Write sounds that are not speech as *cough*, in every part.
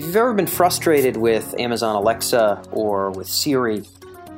If you've ever been frustrated with Amazon Alexa or with Siri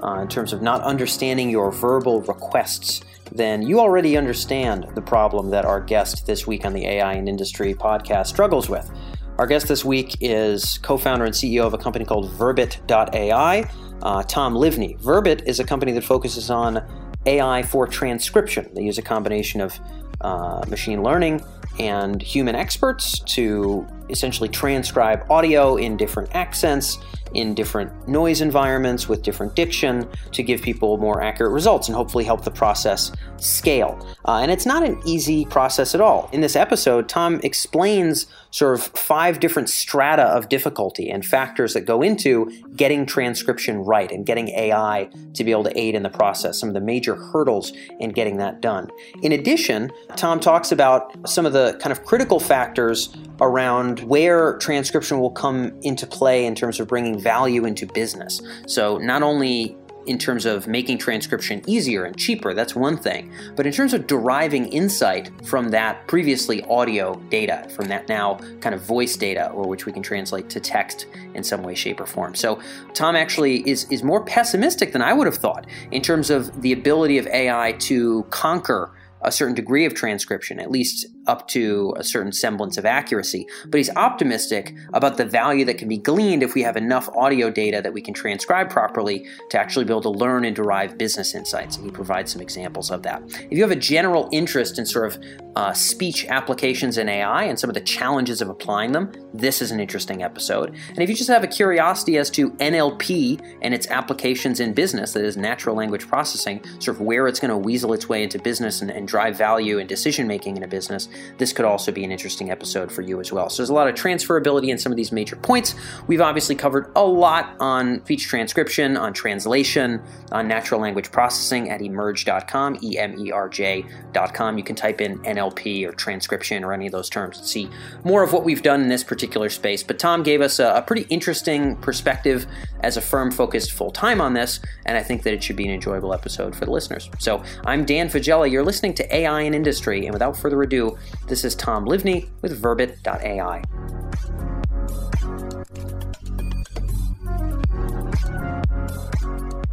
uh, in terms of not understanding your verbal requests, then you already understand the problem that our guest this week on the AI and Industry podcast struggles with. Our guest this week is co founder and CEO of a company called Verbit.ai, uh, Tom Livne. Verbit is a company that focuses on AI for transcription. They use a combination of uh, machine learning and human experts to essentially transcribe audio in different accents, in different noise environments with different diction to give people more accurate results and hopefully help the process scale. Uh, and it's not an easy process at all. In this episode, Tom explains sort of five different strata of difficulty and factors that go into getting transcription right and getting AI to be able to aid in the process, some of the major hurdles in getting that done. In addition, Tom talks about some of the kind of critical factors around where transcription will come into play in terms of bringing value into business. So, not only in terms of making transcription easier and cheaper, that's one thing. But in terms of deriving insight from that previously audio data, from that now kind of voice data, or which we can translate to text in some way, shape, or form. So Tom actually is, is more pessimistic than I would have thought in terms of the ability of AI to conquer a certain degree of transcription, at least up to a certain semblance of accuracy. But he's optimistic about the value that can be gleaned if we have enough audio data that we can transcribe properly to actually be able to learn and derive business insights. And he provides some examples of that. If you have a general interest in sort of uh, speech applications in AI and some of the challenges of applying them, this is an interesting episode. And if you just have a curiosity as to NLP and its applications in business, that is natural language processing, sort of where it's going to weasel its way into business and, and drive value and decision making in a business, this could also be an interesting episode for you as well. So there's a lot of transferability in some of these major points. We've obviously covered a lot on speech transcription, on translation, on natural language processing at emerj.com, E M E R J.com. You can type in NLP or transcription or any of those terms to see more of what we've done in this particular space. But Tom gave us a, a pretty interesting perspective as a firm focused full time on this, and I think that it should be an enjoyable episode for the listeners. So I'm Dan Faggella. You're listening to AI and Industry, and without further ado, this is Tom Livne with Verbit.ai.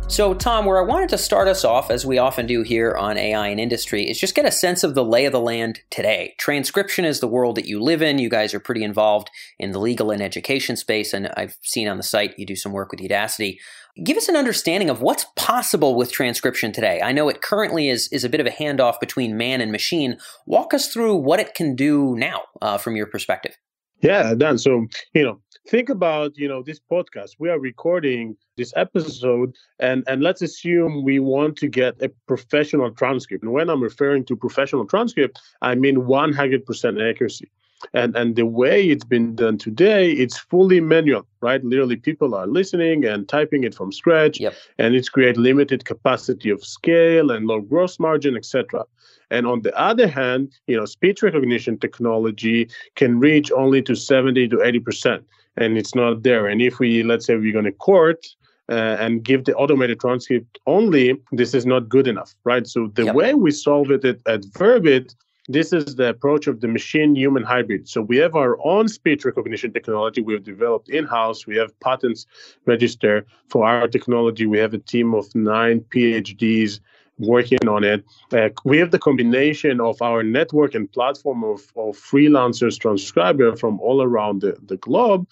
So, Tom, where I wanted to start us off, as we often do here on AI and industry, is just get a sense of the lay of the land today. Transcription is the world that you live in. You guys are pretty involved in the legal and education space, and I've seen on the site you do some work with Udacity. Give us an understanding of what's possible with transcription today. I know it currently is, is a bit of a handoff between man and machine. Walk us through what it can do now uh, from your perspective. Yeah, Dan. So, you know, think about, you know, this podcast. We are recording this episode and and let's assume we want to get a professional transcript. And when I'm referring to professional transcript, I mean 100% accuracy and and the way it's been done today it's fully manual right literally people are listening and typing it from scratch yep. and it's create limited capacity of scale and low gross margin etc and on the other hand you know speech recognition technology can reach only to 70 to 80 percent and it's not there and if we let's say we're going to court uh, and give the automated transcript only, this is not good enough, right? So the yep. way we solve it at, at Verbit this is the approach of the machine human hybrid. So we have our own speech recognition technology we've developed in house. We have patents registered for our technology. We have a team of nine PhDs working on it. Uh, we have the combination of our network and platform of, of freelancers, transcriber from all around the, the globe,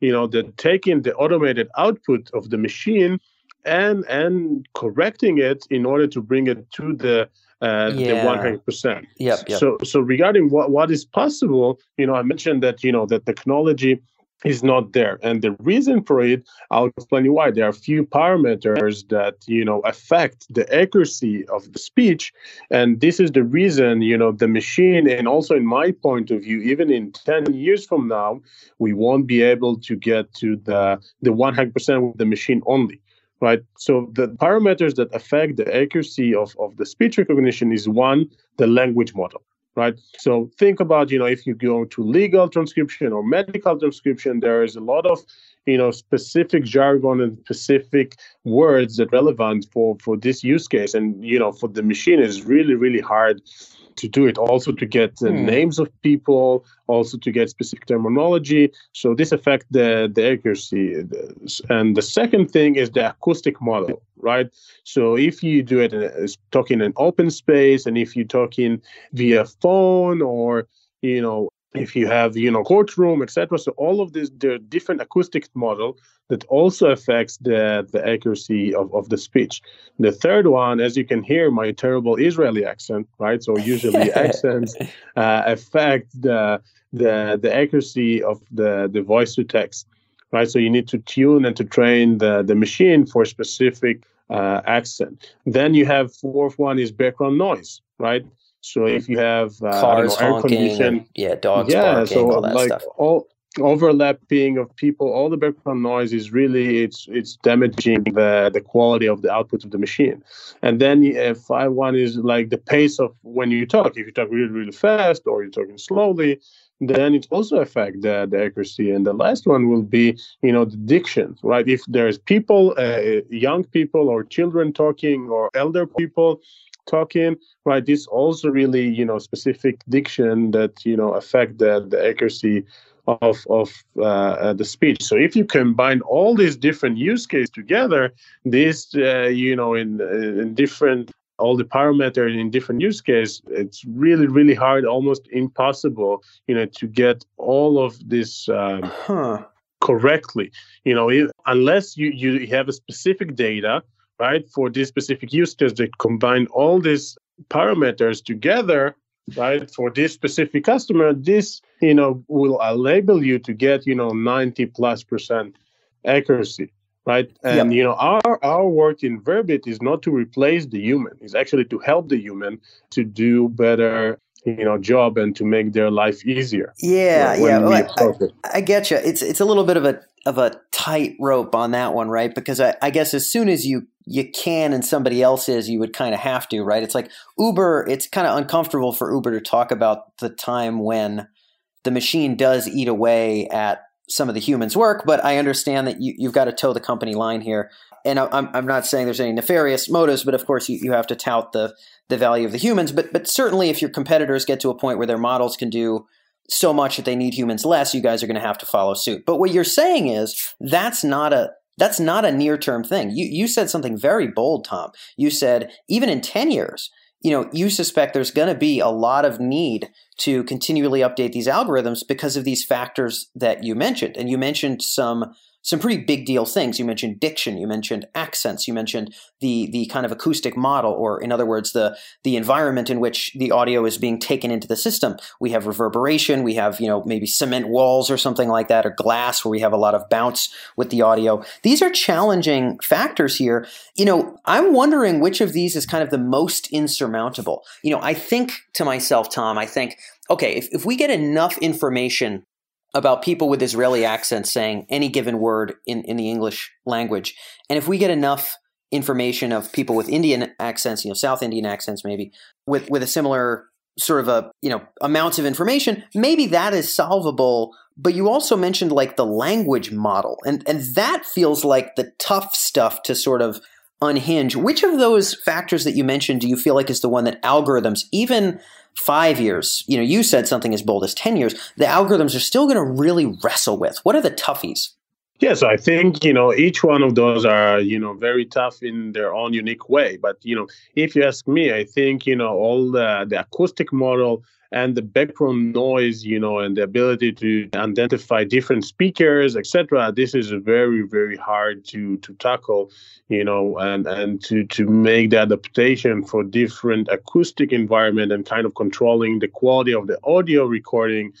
you know, that taking the automated output of the machine and and correcting it in order to bring it to the uh, yeah. the 100%. Yep, yep. So, so regarding what, what is possible, you know, I mentioned that, you know, the technology is not there. And the reason for it, I'll explain you why. There are a few parameters that, you know, affect the accuracy of the speech. And this is the reason, you know, the machine, and also in my point of view, even in 10 years from now, we won't be able to get to the, the 100% with the machine only right? So the parameters that affect the accuracy of, of the speech recognition is one, the language model, right? So think about, you know, if you go to legal transcription or medical transcription, there is a lot of, you know, specific jargon and specific words that relevant for for this use case. And, you know, for the machine is really, really hard to do it. Also to get the hmm. names of people also to get specific terminology. So this affects the the accuracy. And the second thing is the acoustic model right? So if you do it in, talking in open space and if you're talking via phone or you know if you have you know courtroom etc so all of this there are different acoustic model that also affects the the accuracy of, of the speech. The third one as you can hear my terrible israeli accent right? So usually *laughs* accents uh, affect the the the accuracy of the the voice to text right? So you need to tune and to train the the machine for specific uh, accent. Then you have fourth one is background noise right so if you have uh, cars know, honking, and, yeah, dogs yeah, barking, so all that like stuff. all overlapping of people, all the background noise is really it's it's damaging the the quality of the output of the machine. And then uh, five one is like the pace of when you talk. If you talk really really fast or you're talking slowly, then it also affect the, the accuracy. And the last one will be, you know, the diction, right? If there's people, uh, young people or children talking or elder people, talking right? This also really you know specific diction that you know affect the, the accuracy of of uh, uh, the speech. So if you combine all these different use cases together this uh, you know in in different all the parameters in different use case it's really really hard almost impossible you know to get all of this um, huh. correctly. You know if, unless you you have a specific data right? For this specific use case, they combine all these parameters together, right? For this specific customer, this, you know, will enable you to get, you know, 90 plus percent accuracy, right? And, yep. you know, our, our work in Verbit is not to replace the human, it's actually to help the human to do better you know job and to make their life easier yeah yeah well, I, I, get you it's it's a little bit of a of a tight rope on that one right because I, I guess as soon as you you can and somebody else is, you would kind of have to, right? It's like Uber, it's kind of uncomfortable for Uber to talk about the time when the machine does eat away at some of the humans' work, but I understand that you, have got to toe the company line here. And I'm, I'm not saying there's any nefarious motives, but of course you, you have to tout the, the value of the humans. But, but certainly if your competitors get to a point where their models can do so much that they need humans less, you guys are going to have to follow suit. But what you're saying is that's not a that's not a near term thing. You, you said something very bold, Tom. You said, even in 10 years, you know, you suspect there's going to be a lot of need to continually update these algorithms because of these factors that you mentioned. And you mentioned some some pretty big deal things. You mentioned diction, you mentioned accents, you mentioned the the kind of acoustic model, or in other words, the the environment in which the audio is being taken into the system. We have reverberation, we have you know maybe cement walls or something like that, or glass where we have a lot of bounce with the audio. These are challenging factors here. You know, I'm wondering which of these is kind of the most insurmountable. You know, I think to myself, Tom, I think okay, if, if we get enough information about people with Israeli accents saying any given word in, in the English language. And if we get enough information of people with Indian accents, you know, South Indian accents maybe, with, with a similar sort of a, you know, amounts of information, maybe that is solvable. But you also mentioned like the language model, and, and that feels like the tough stuff to sort of unhinge. Which of those factors that you mentioned do you feel like is the one that algorithms, even five years, you know, you said something as bold as 10 years, the algorithms are still going to really wrestle with? What are the toughies? Yes, I think, you know, each one of those are, you know, very tough in their own unique way. But, you know, if you ask me, I think, you know, all the, the acoustic model and the background noise, you know, and the ability to identify different speakers, etc. This is very, very hard to to tackle, you know, and and to to make the adaptation for different acoustic environment and kind of controlling the quality of the audio recording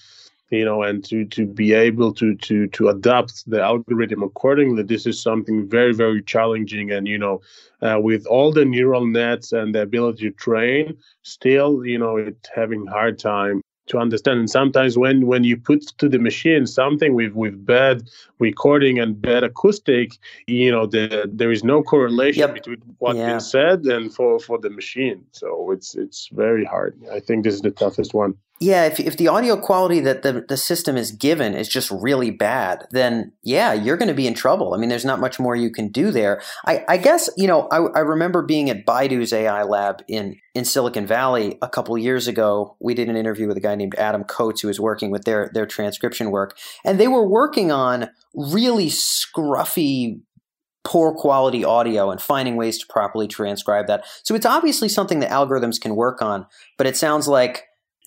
you know and to to be able to to to adapt the algorithm accordingly this is something very very challenging. And you know uh, with all the neural nets and the ability to train still you know it's having hard time to understand. And sometimes when when you put to the machine something with with bad recording and bad acoustic you know the, there is no correlation yep. between what yeah. been said and for for the machine. So it's it's very hard. I think this is the toughest one Yeah, if, if the audio quality that the, the system is given is just really bad, then yeah, you're going to be in trouble. I mean, there's not much more you can do there. I, I guess, you know, I, I remember being at Baidu's AI lab in, in Silicon Valley a couple years ago. We did an interview with a guy named Adam Coates who was working with their, their transcription work. And they were working on really scruffy poor quality audio and finding ways to properly transcribe that. So it's obviously something that algorithms can work on, but it sounds like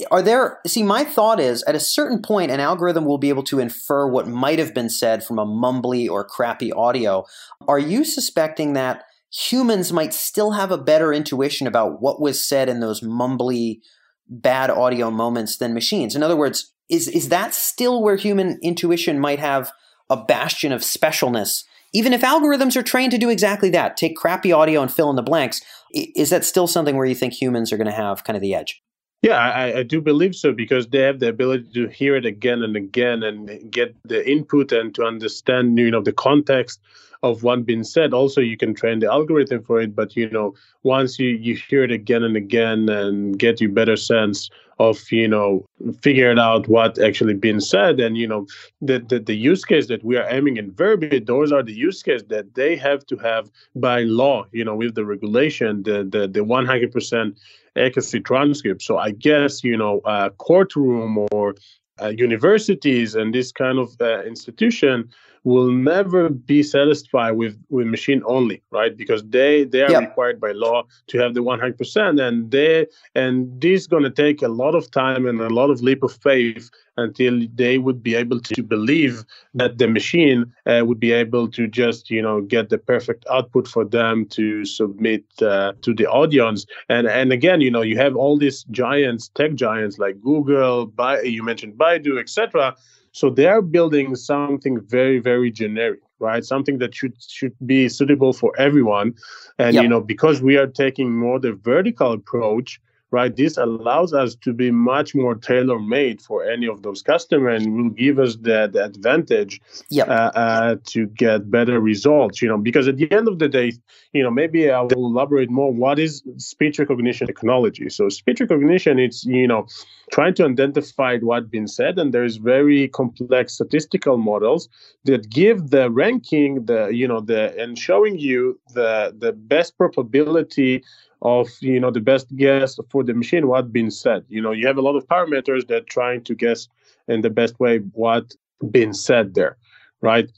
are there see my thought is at a certain point an algorithm will be able to infer what might have been said from a mumbly or crappy audio. Are you suspecting that humans might still have a better intuition about what was said in those mumbly bad audio moments than machines? In other words is is that still where human intuition might have a bastion of specialness? Even if algorithms are trained to do exactly that take crappy audio and fill in the blanks is that still something where you think humans are going to have kind of the edge yeah, I, I, do believe so because they have the ability to hear it again and again and get the input and to understand, you know, the context of what being said. Also, you can train the algorithm for it, but you know, once you you hear it again and again and get you better sense of you know figuring out what actually being said and you know the, the the use case that we are aiming in verbit those are the use case that they have to have by law you know with the regulation the the, the 100% accuracy transcript so i guess you know a courtroom or uh, universities and this kind of uh, institution will never be satisfied with with machine only right because they they are yep. required by law to have the 100% and they and this is going to take a lot of time and a lot of leap of faith until they would be able to believe that the machine uh, would be able to just you know get the perfect output for them to submit uh, to the audience and and again you know you have all these giants tech giants like google by you mentioned baidu etc so they are building something very, very generic, right? Something that should should be suitable for everyone. And yep. you know, because we are taking more the vertical approach, right? This allows us to be much more tailor made for any of those customers and will give us the, the advantage yep. uh, uh, to get better results, you know, because at the end of the day, you know, maybe I will elaborate more. What is speech recognition technology? So speech recognition, it's, you know, trying to identify what been said and there's very complex statistical models that give the ranking the you know the and showing you the the best probability of you know the best guess for the machine what been said. You know you have a lot of parameters that trying to guess in the best way what been said there right?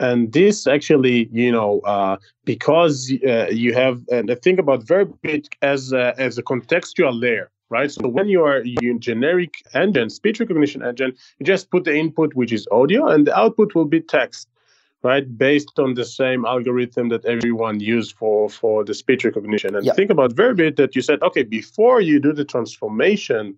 And this actually you know uh, because uh, you have and I think about verbit as a, as a contextual layer right? So when you are in generic engine speech recognition engine you just put the input which is audio and the output will be text right? Based on the same algorithm that everyone used for for the speech recognition. And think about verbit that you said okay before you do the transformation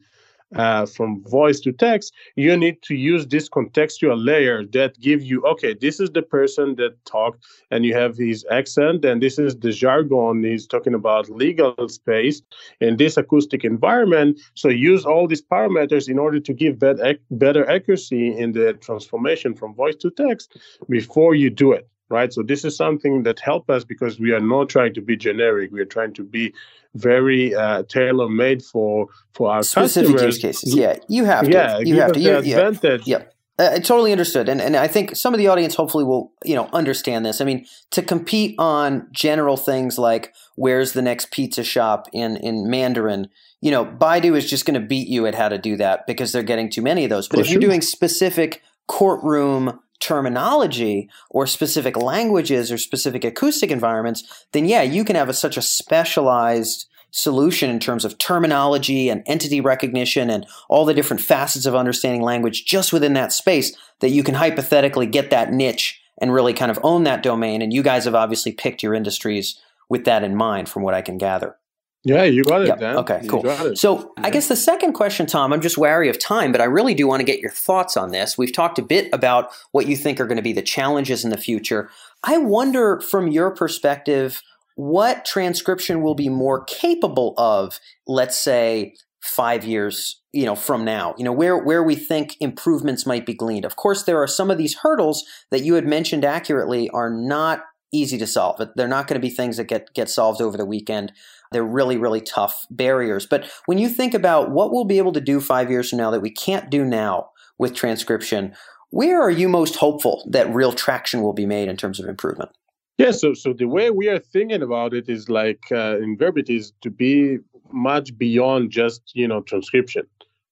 uh, from voice to text, you need to use this contextual layer that give you, okay, this is the person that talked, and you have his accent, and this is the jargon. He's talking about legal space in this acoustic environment. So use all these parameters in order to give better, better accuracy in the transformation from voice to text before you do it right? So this is something that help us because we are not trying to be generic. We are trying to be very uh, tailor made for for our specific customers. use cases. Yeah, you have to. Yeah, you have to. You, advantage. Yeah. Yep. Uh, totally understood, and and I think some of the audience hopefully will you know understand this. I mean, to compete on general things like where's the next pizza shop in in Mandarin, you know, Baidu is just going to beat you at how to do that because they're getting too many of those. But For if sure. you're doing specific courtroom terminology or specific languages or specific acoustic environments, then yeah, you can have a, such a specialized solution in terms of terminology and entity recognition and all the different facets of understanding language just within that space that you can hypothetically get that niche and really kind of own that domain. And you guys have obviously picked your industries with that in mind, from what I can gather. Yeah, you got it. Yep. Dan. Okay, cool. So yeah. I guess the second question, Tom, I'm just wary of time, but I really do want to get your thoughts on this. We've talked a bit about what you think are going to be the challenges in the future. I wonder, from your perspective, what transcription will be more capable of, let's say, five years you know from now you know where where we think improvements might be gleaned of course there are some of these hurdles that you had mentioned accurately are not easy to solve. They're not going to be things that get get solved over the weekend. They're really, really tough barriers. But when you think about what we'll be able to do five years from now that we can't do now with transcription, where are you most hopeful that real traction will be made in terms of improvement? Yeah, so so the way we are thinking about it is like uh, in Verbit is to be much beyond just you know transcription,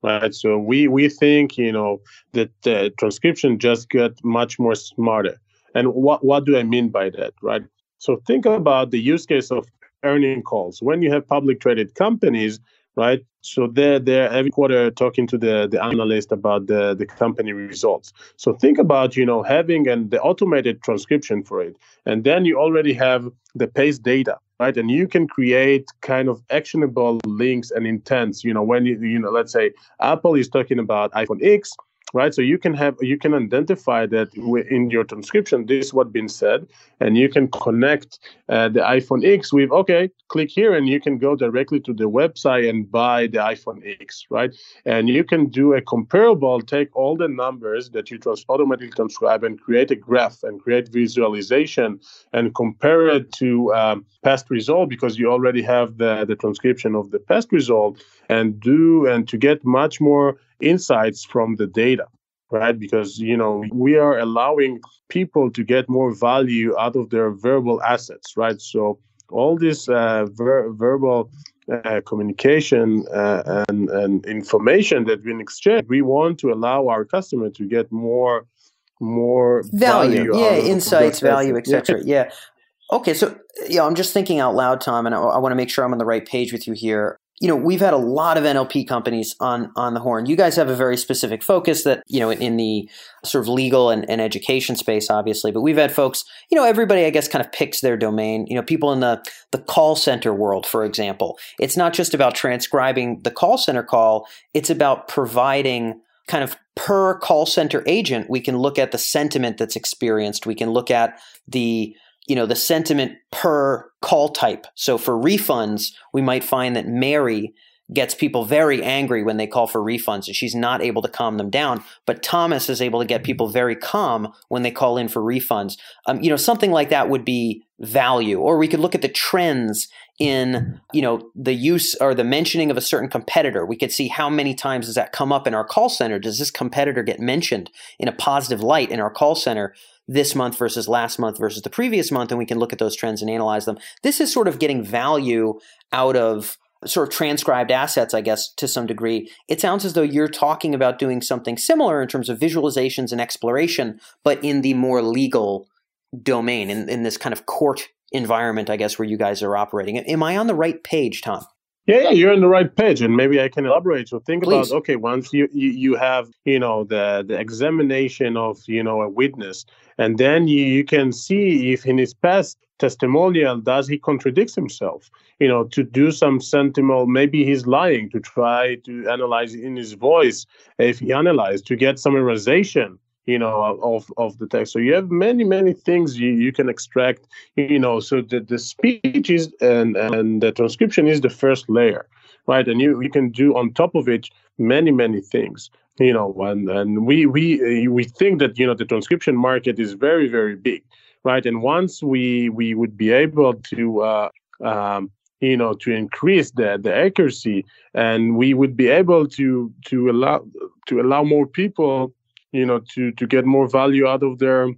right? So we we think you know that uh, transcription just got much more smarter. And what what do I mean by that, right? So think about the use case of earning calls. When you have public traded companies, right? So they're every quarter talking to the the analyst about the the company results. So think about you know having and the automated transcription for it, and then you already have the pace data, right? And you can create kind of actionable links and intents. You know when you you know let's say Apple is talking about iPhone X right? So you can have you can identify that in your transcription this is what been said and you can connect uh, the iphone x with okay click here and you can go directly to the website and buy the iphone x right? And you can do a comparable take all the numbers that you trans- automatically transcribe and create a graph and create visualization and compare it to um, past result because you already have the, the transcription of the past result and do and to get much more insights from the data right? Because you know we are allowing people to get more value out of their verbal assets right? So all this uh, ver- verbal uh, communication uh, and, and information that we exchange we want to allow our customer to get more more value, value yeah insights value etc yeah. yeah. Okay so yeah i'm just thinking out loud tom and I, I want to make sure i'm on the right page with you here you know, we've had a lot of NLP companies on on the horn. You guys have a very specific focus that, you know, in the sort of legal and, and education space, obviously. But we've had folks, you know, everybody I guess kind of picks their domain. You know, people in the the call center world, for example. It's not just about transcribing the call center call, it's about providing kind of per call center agent, we can look at the sentiment that's experienced. We can look at the you know the sentiment per call type. So for refunds, we might find that Mary gets people very angry when they call for refunds and she's not able to calm them down. But Thomas is able to get people very calm when they call in for refunds. Um, you know, something like that would be value. Or we could look at the trends in, you know, the use or the mentioning of a certain competitor. We could see how many times does that come up in our call center? Does this competitor get mentioned in a positive light in our call center? this month versus last month versus the previous month, and we can look at those trends and analyze them. This is sort of getting value out of sort of transcribed assets, I guess, to some degree. It sounds as though you're talking about doing something similar in terms of visualizations and exploration, but in the more legal domain, in, in this kind of court environment, I guess, where you guys are operating. Am I on the right page, Tom? Yeah, yeah, you're on the right page, and maybe I can elaborate. So think Please. about okay, once you, you you have you know the the examination of you know a witness, and then you, you can see if in his past testimonial does he contradicts himself you know to do some sentinel maybe he's lying to try to analyze in his voice if he analyzed to get some summarization you know of of the text. So you have many many things you, you can extract you know so the, the speech is and and the transcription is the first layer right? And you you can do on top of it many many things you know and and we we we think that you know the transcription market is very very big right? And once we we would be able to uh, um, you know to increase the the accuracy and we would be able to to allow to allow more people you know to to get more value out of their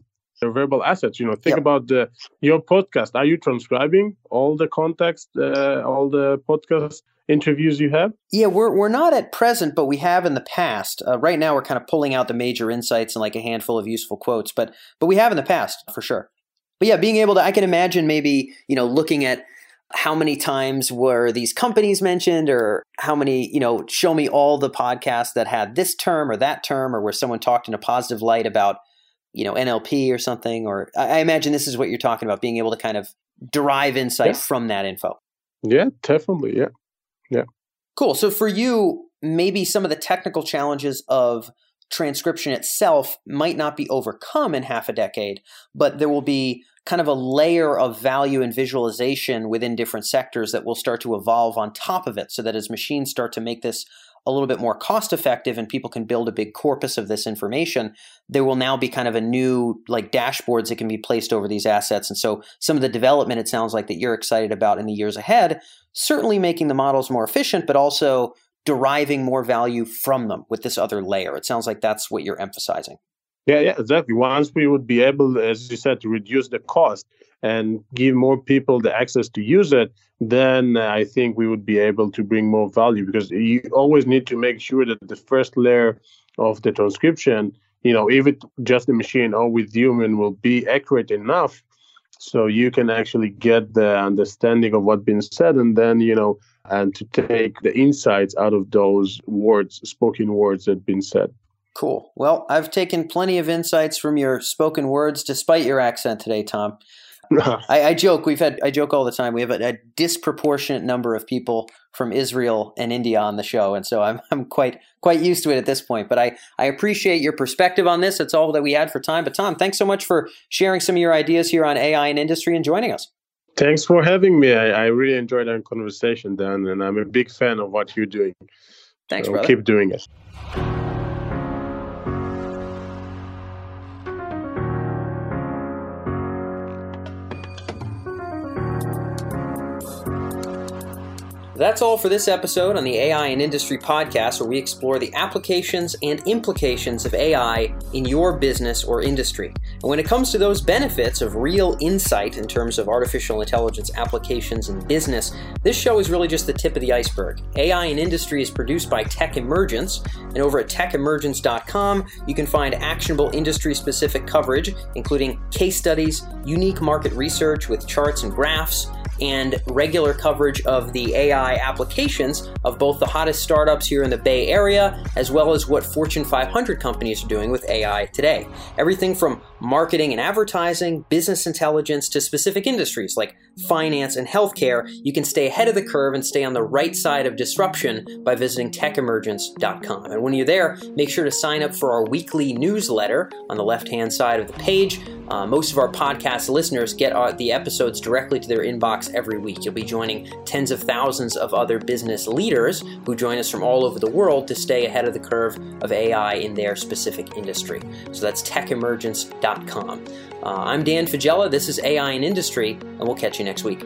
their verbal assets you know. Think yep. about the your podcast. Are you transcribing all the context uh, all the podcast interviews you have? Yeah we're, we're not at present but we have in the past. Uh, right now we're kind of pulling out the major insights and like a handful of useful quotes but but we have in the past for sure. But yeah being able to i can imagine maybe you know looking at how many times were these companies mentioned or how many you know show me all the podcasts that had this term or that term or where someone talked in a positive light about you know nlp or something or i imagine this is what you're talking about being able to kind of derive insight from that info. Yeah definitely yeah yeah. Cool so for you maybe some of the technical challenges of transcription itself might not be overcome in half a decade, but there will be kind of a layer of value and visualization within different sectors that will start to evolve on top of it so that as machines start to make this a little bit more cost effective and people can build a big corpus of this information, there will now be kind of a new like dashboards that can be placed over these assets. And so some of the development it sounds like that you're excited about in the years ahead, certainly making the models more efficient, but also deriving more value from them with this other layer. It sounds like that's what you're emphasizing. Yeah, yeah, exactly. Once we would be able, as you said, to reduce the cost and give more people the access to use it, then uh, I think we would be able to bring more value because you always need to make sure that the first layer of the transcription, you know, if it just the machine or with human will be accurate enough so you can actually get the understanding of what's been said and then you know and to take the insights out of those words spoken words that have been said Cool. Well, I've taken plenty of insights from your spoken words, despite your accent today, Tom. *laughs* I, I, joke. We've had I joke all the time. We have a, a, disproportionate number of people from Israel and India on the show, and so I'm *laughs* I'm quite quite used to it at this point. But I I appreciate your perspective on this. That's all that we had for time. But Tom, thanks so much for sharing some of your ideas here on AI and industry and joining us. Thanks for having me. I, I really enjoyed our conversation, Dan, and I'm a big fan of what you're doing. Thanks, so brother. Keep doing it. That's all for this episode on the AI and Industry podcast, where we explore the applications and implications of AI in your business or industry. And when it comes to those benefits of real insight in terms of artificial intelligence applications in business, this show is really just the tip of the iceberg. AI in Industry is produced by Tech Emergence, and over at techemergence.com, you can find actionable industry specific coverage, including case studies, unique market research with charts and graphs and regular coverage of the AI applications of both the hottest startups here in the Bay Area, as well as what Fortune 500 companies are doing with AI today. Everything from marketing and advertising, business intelligence to specific industries like finance and healthcare, you can stay ahead of the curve and stay on the right side of disruption by visiting techemergence.com. And when you're there, make sure to sign up for our weekly newsletter on the left hand side of the page. Uh, most of our podcast listeners get our, the episodes directly to their inbox every week. You'll be joining tens of thousands of other business leaders who join us from all over the world to stay ahead of the curve of AI in their specific industry. So that's techemergence.com. Uh, I'm Dan Faggella. This is AI in Industry, and we'll catch you next week.